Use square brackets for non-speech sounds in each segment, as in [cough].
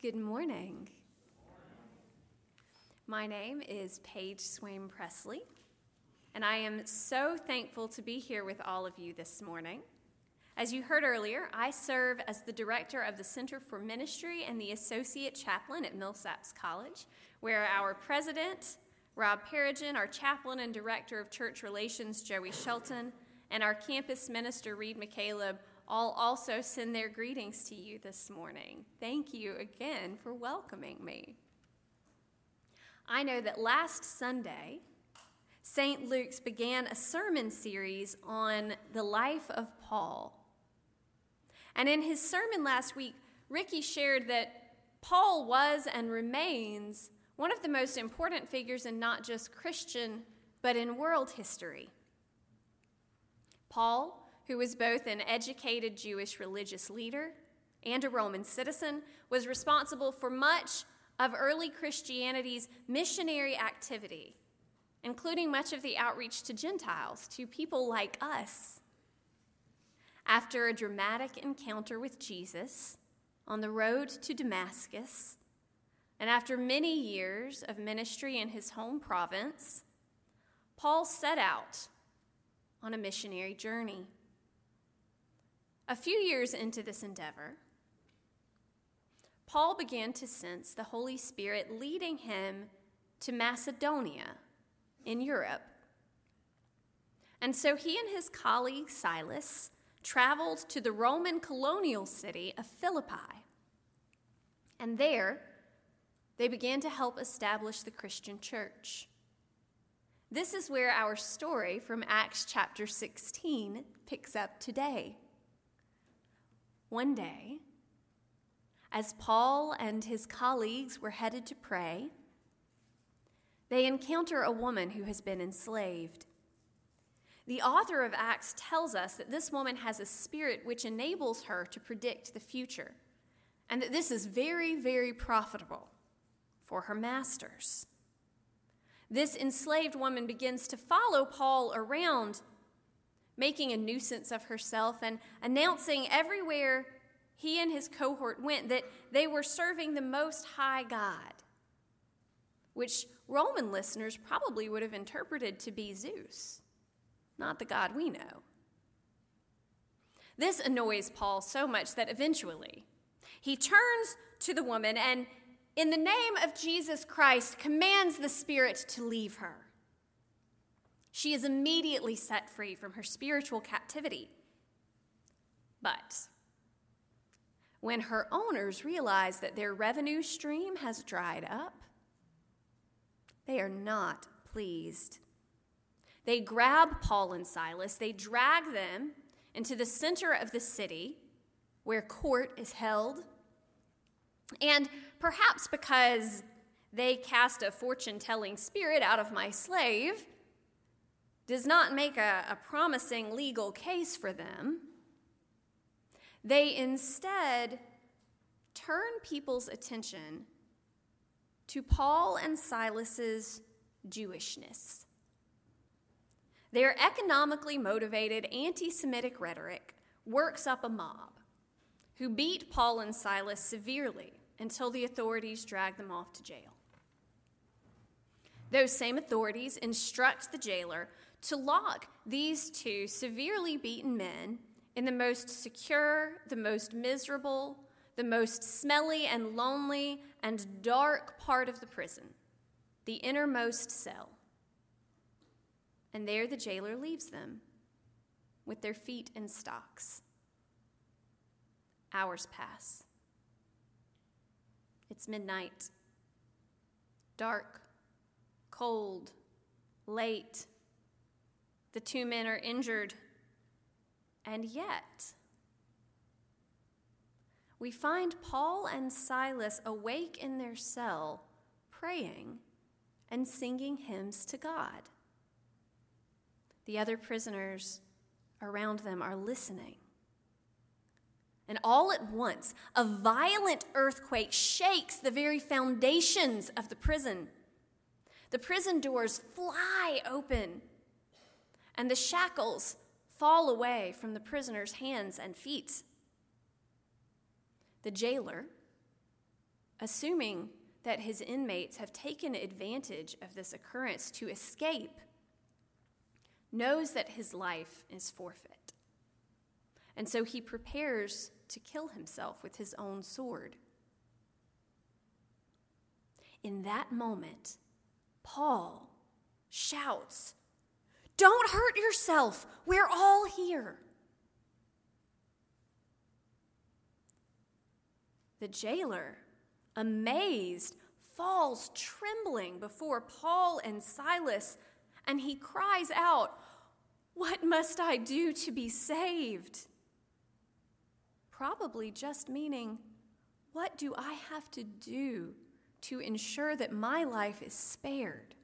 Good morning. My name is Paige Swain Presley, and I am so thankful to be here with all of you this morning. As you heard earlier, I serve as the director of the Center for Ministry and the associate chaplain at Millsaps College, where our president, Rob Pearigen, our chaplain and director of church relations, Joey Shelton, and our campus minister, Reed McCaleb, all also send their greetings to you this morning. Thank you again for welcoming me. I know that last Sunday, St. Luke's began a sermon series on the life of Paul. And in his sermon last week, Ricky shared that Paul was and remains one of the most important figures in not just Christian, but in world history. Paul who was both an educated Jewish religious leader and a Roman citizen, was responsible for much of early Christianity's missionary activity, including much of the outreach to Gentiles, to people like us. After a dramatic encounter with Jesus on the road to Damascus, and after many years of ministry in his home province, Paul set out on a missionary journey. A few years into this endeavor, Paul began to sense the Holy Spirit leading him to Macedonia in Europe. And so he and his colleague Silas traveled to the Roman colonial city of Philippi. And there, they began to help establish the Christian church. This is where our story from Acts chapter 16 picks up today. One day, as Paul and his colleagues were headed to pray, they encounter a woman who has been enslaved. The author of Acts tells us that this woman has a spirit which enables her to predict the future, and that this is very, very profitable for her masters. This enslaved woman begins to follow Paul around making a nuisance of herself and announcing everywhere he and his cohort went that they were serving the Most High God, which Roman listeners probably would have interpreted to be Zeus, not the God we know. This annoys Paul so much that eventually he turns to the woman and, in the name of Jesus Christ, commands the spirit to leave her. She is immediately set free from her spiritual captivity. But when her owners realize that their revenue stream has dried up, they are not pleased. They grab Paul and Silas, they drag them into the center of the city where court is held. And perhaps because they cast a fortune telling spirit out of my slave, does not make a, a promising legal case for them. They instead turn people's attention to Paul and Silas's Jewishness. Their economically motivated anti Semitic rhetoric works up a mob who beat Paul and Silas severely until the authorities drag them off to jail. Those same authorities instruct the jailer to lock these two severely beaten men in the most secure, the most miserable, the most smelly and lonely and dark part of the prison, the innermost cell. And there the jailer leaves them with their feet in stocks. Hours pass. It's midnight. Dark, cold, late. The two men are injured. And yet, we find Paul and Silas awake in their cell, praying and singing hymns to God. The other prisoners around them are listening. And all at once, a violent earthquake shakes the very foundations of the prison. The prison doors fly open, and the shackles fall away from the prisoner's hands and feet. The jailer, assuming that his inmates have taken advantage of this occurrence to escape, knows that his life is forfeit. And so he prepares to kill himself with his own sword. In that moment, Paul shouts, Don't hurt yourself, we're all here. The jailer, amazed, falls trembling before Paul and Silas, and he cries out, What must I do to be saved? Probably just meaning, What do I have to do to ensure that my life is spared?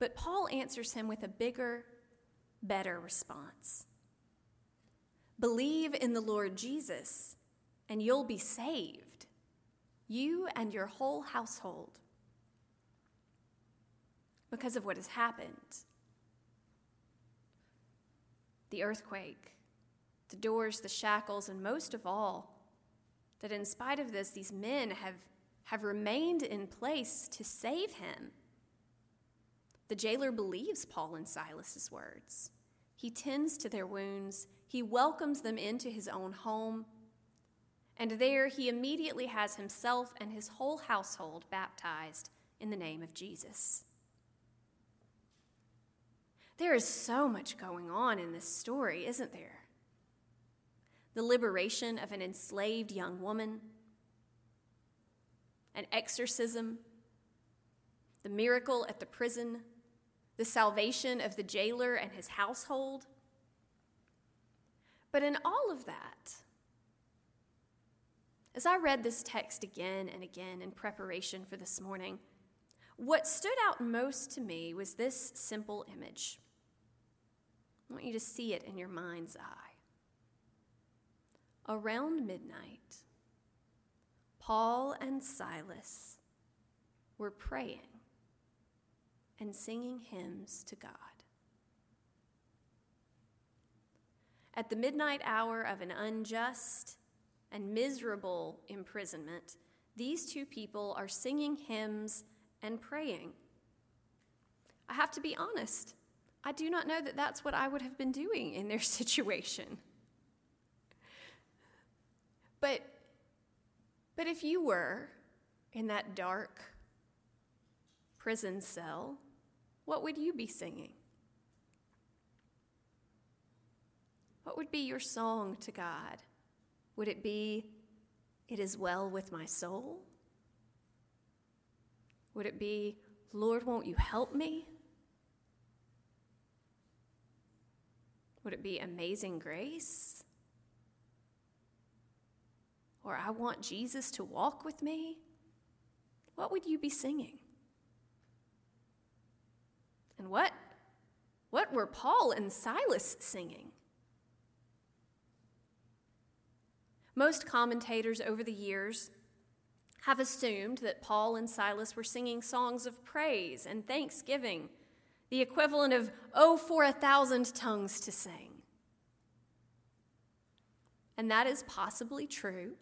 But Paul answers him with a bigger, better response. Believe in the Lord Jesus, and you'll be saved, you and your whole household, because of what has happened the earthquake, the doors, the shackles, and most of all, that in spite of this, these men have, have remained in place to save him. The jailer believes Paul and Silas's words. He tends to their wounds he welcomes them into his own home, and there he immediately has himself and his whole household baptized in the name of Jesus. There is so much going on in this story, isn't there? The liberation of an enslaved young woman, an exorcism, the miracle at the prison, the salvation of the jailer and his household but in all of that, as I read this text again and again in preparation for this morning, what stood out most to me was this simple image. I want you to see it in your mind's eye. Around midnight, Paul and Silas were praying and singing hymns to God. At the midnight hour of an unjust and miserable imprisonment, these two people are singing hymns and praying. I have to be honest, I do not know that that's what I would have been doing in their [laughs] situation. But, but if you were in that dark prison cell, what would you be singing? What would be your song to God? Would it be, It is well with my soul? Would it be, Lord, won't you help me? Would it be Amazing Grace? Or I want Jesus to walk with me? What would you be singing? And what, what were Paul and Silas singing? Most commentators over the years have assumed that Paul and Silas were singing songs of praise and thanksgiving, the equivalent of, oh, for a thousand tongues to sing. And that is possibly true.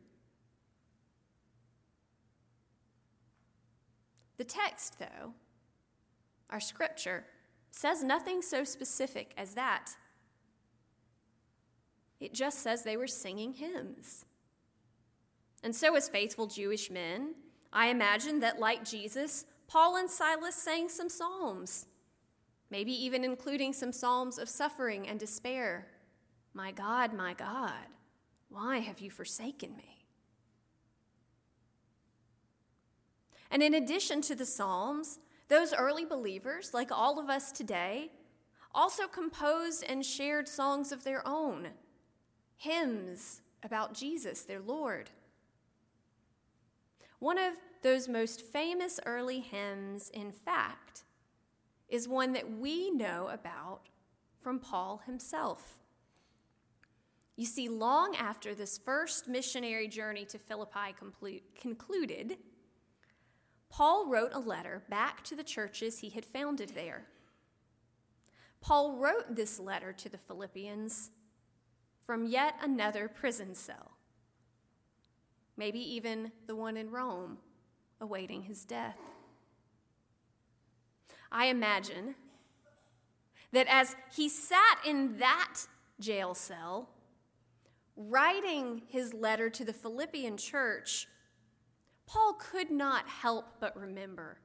The text, though, our scripture, says nothing so specific as that. It just says they were singing hymns. And so, as faithful Jewish men, I imagine that, like Jesus, Paul and Silas sang some psalms, maybe even including some psalms of suffering and despair. My God, my God, why have you forsaken me? And in addition to the psalms, those early believers, like all of us today, also composed and shared songs of their own hymns about Jesus, their Lord. One of those most famous early hymns, in fact, is one that we know about from Paul himself. You see, long after this first missionary journey to Philippi concluded, Paul wrote a letter back to the churches he had founded there. Paul wrote this letter to the Philippians from yet another prison cell. maybe even the one in Rome awaiting his death. I imagine that as he sat in that jail cell, writing his letter to the Philippian church, Paul could not help but remember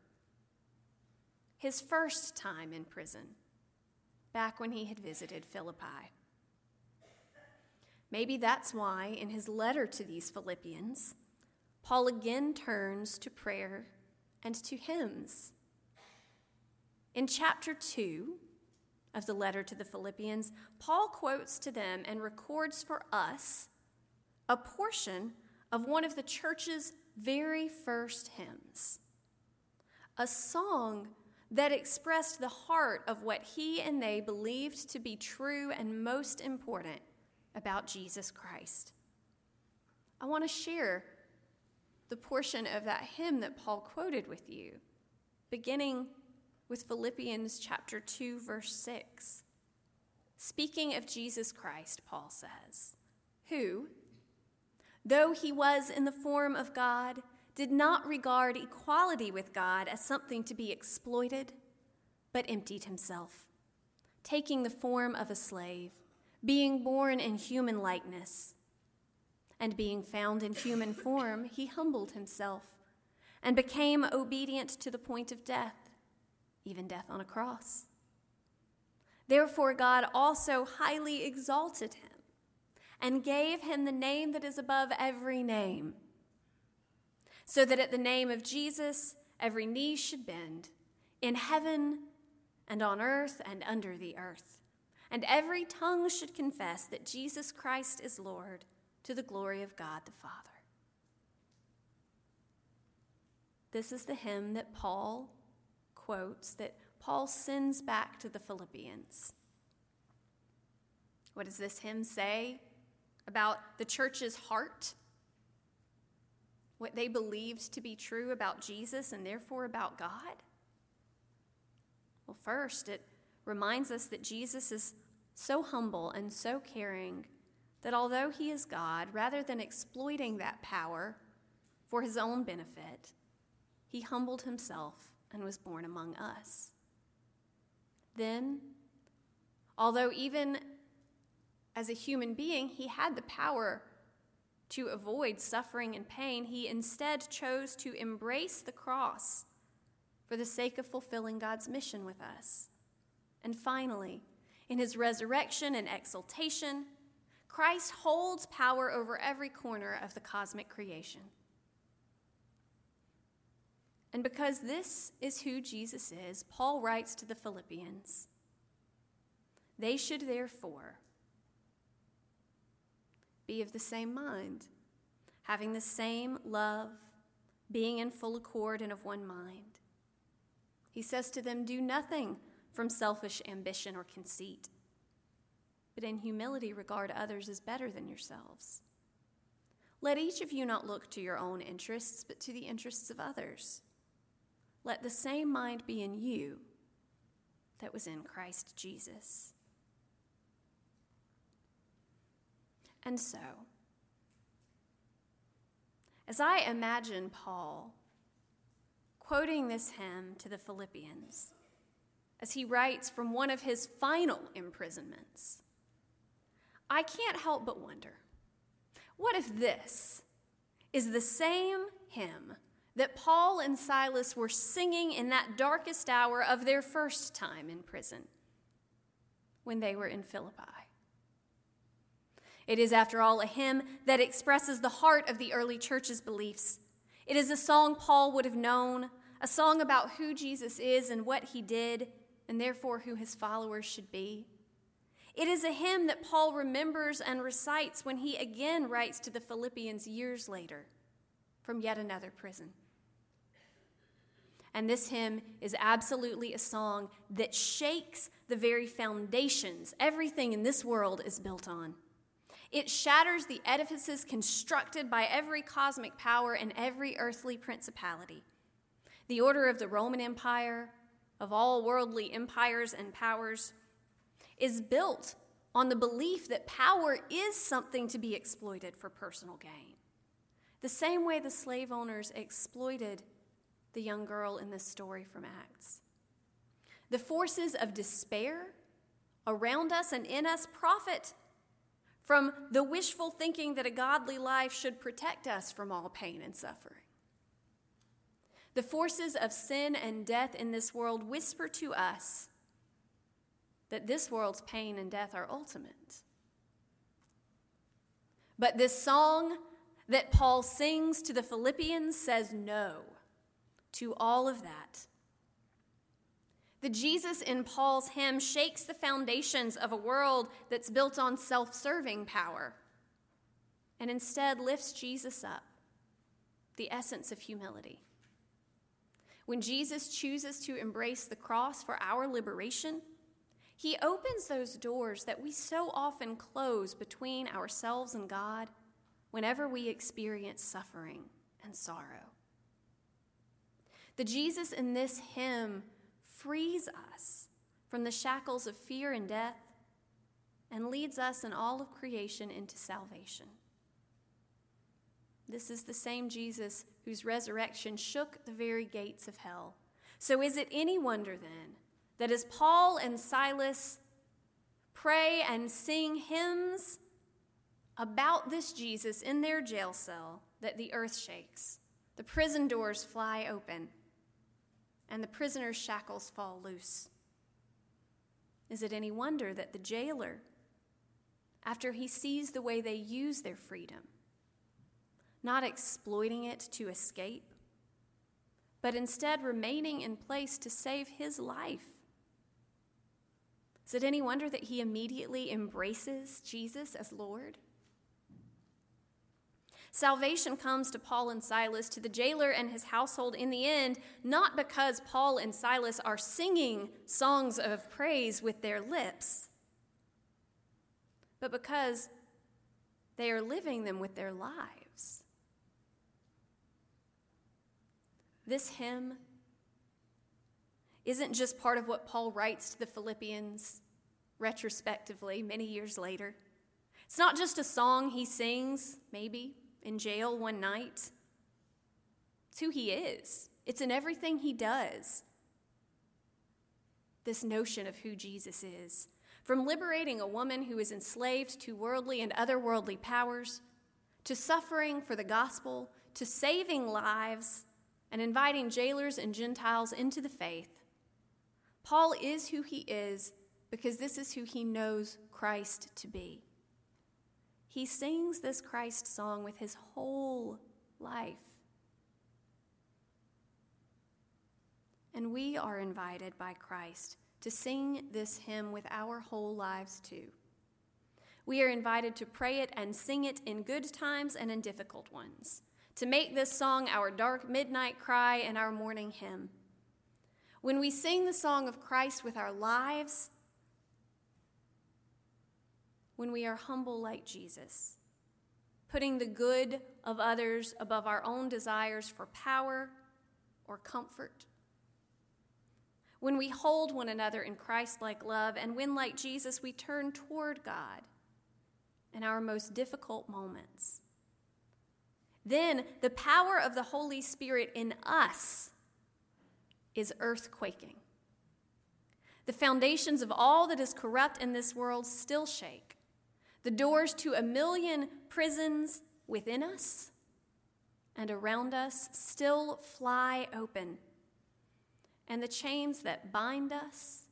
his first time in prison, back when he had visited Philippi. Maybe that's why, in his letter to these Philippians, Paul again turns to prayer and to hymns. In chapter 2 of the letter to the Philippians, Paul quotes to them and records for us a portion of one of the church's very first hymns, a song that expressed the heart of what he and they believed to be true and most important about Jesus Christ. I want to share the portion of that hymn that Paul quoted with you, beginning with Philippians chapter 2 verse 6. Speaking of Jesus Christ, Paul says, who though he was in the form of God, did not regard equality with God as something to be exploited, but emptied himself, taking the form of a slave, being born in human likeness. And being found in human [laughs] form, he humbled himself and became obedient to the point of death, even death on a cross. Therefore, God also highly exalted him and gave him the name that is above every name so that at the name of Jesus, every knee should bend in heaven and on earth and under the earth, and every tongue should confess that Jesus Christ is Lord to the glory of God the Father. This is the hymn that Paul quotes, that Paul sends back to the Philippians. What does this hymn say about the church's heart? what they believed to be true about Jesus and therefore about God? Well, first, it reminds us that Jesus is so humble and so caring that although he is God, rather than exploiting that power for his own benefit, he humbled himself and was born among us. Then, although even as a human being, he had the power to avoid suffering and pain, he instead chose to embrace the cross for the sake of fulfilling God's mission with us. And finally, in his resurrection and exaltation, Christ holds power over every corner of the cosmic creation. And because this is who Jesus is, Paul writes to the Philippians they should therefore be of the same mind, having the same love, being in full accord and of one mind. He says to them, Do nothing from selfish ambition or conceit, but in humility regard others as better than yourselves. Let each of you not look to your own interests, but to the interests of others. Let the same mind be in you that was in Christ Jesus. And so, as I imagine Paul quoting this hymn to the Philippians, as he writes from one of his final imprisonments, I can't help but wonder what if this is the same hymn that Paul and Silas were singing in that darkest hour of their first time in prison when they were in Philippi? It is, after all, a hymn that expresses the heart of the early church's beliefs. It is a song Paul would have known, a song about who Jesus is and what he did, and therefore who his followers should be. It is a hymn that Paul remembers and recites when he again writes to the Philippians years later from yet another prison. And this hymn is absolutely a song that shakes the very foundations everything in this world is built on. It shatters the edifices constructed by every cosmic power and every earthly principality. The order of the Roman Empire, of all worldly empires and powers, is built on the belief that power is something to be exploited for personal gain, the same way the slave owners exploited the young girl in this story from Acts. The forces of despair around us and in us profit from the wishful thinking that a godly life should protect us from all pain and suffering. The forces of sin and death in this world whisper to us that this world's pain and death are ultimate. But this song that Paul sings to the Philippians says no to all of that. The Jesus in Paul's hymn shakes the foundations of a world that's built on self serving power and instead lifts Jesus up, the essence of humility. When Jesus chooses to embrace the cross for our liberation, he opens those doors that we so often close between ourselves and God whenever we experience suffering and sorrow. The Jesus in this hymn frees us from the shackles of fear and death and leads us and all of creation into salvation. This is the same Jesus whose resurrection shook the very gates of hell. So, is it any wonder then that as Paul and Silas pray and sing hymns about this Jesus in their jail cell, that the earth shakes, the prison doors fly open, and the prisoner's shackles fall loose? Is it any wonder that the jailer, after he sees the way they use their freedom, not exploiting it to escape, but instead remaining in place to save his life. Is it any wonder that he immediately embraces Jesus as Lord? Salvation comes to Paul and Silas, to the jailer and his household in the end, not because Paul and Silas are singing songs of praise with their lips, but because they are living them with their lives. This hymn isn't just part of what Paul writes to the Philippians retrospectively many years later. It's not just a song he sings, maybe, in jail one night. It's who he is, it's in everything he does. This notion of who Jesus is. From liberating a woman who is enslaved to worldly and otherworldly powers, to suffering for the gospel, to saving lives, and inviting jailers and Gentiles into the faith. Paul is who he is because this is who he knows Christ to be. He sings this Christ song with his whole life. And we are invited by Christ to sing this hymn with our whole lives too. We are invited to pray it and sing it in good times and in difficult ones to make this song our dark midnight cry and our morning hymn. When we sing the song of Christ with our lives, when we are humble like Jesus, putting the good of others above our own desires for power or comfort, when we hold one another in Christ like love, and when, like Jesus, we turn toward God in our most difficult moments then the power of the Holy Spirit in us is earthquaking. The foundations of all that is corrupt in this world still shake. The doors to a million prisons within us and around us still fly open. And the chains that bind us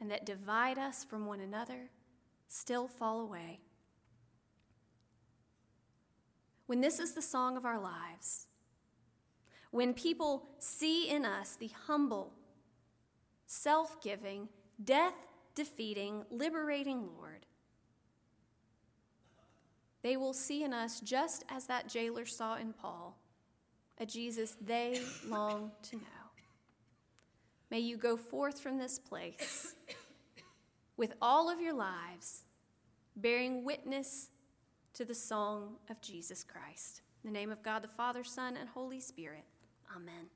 and that divide us from one another still fall away when this is the song of our lives, when people see in us the humble, self giving, death defeating, liberating Lord, they will see in us, just as that jailer saw in Paul, a Jesus they [laughs] long to know. May you go forth from this place with all of your lives, bearing witness to the song of Jesus Christ. In the name of God, the Father, Son, and Holy Spirit. Amen.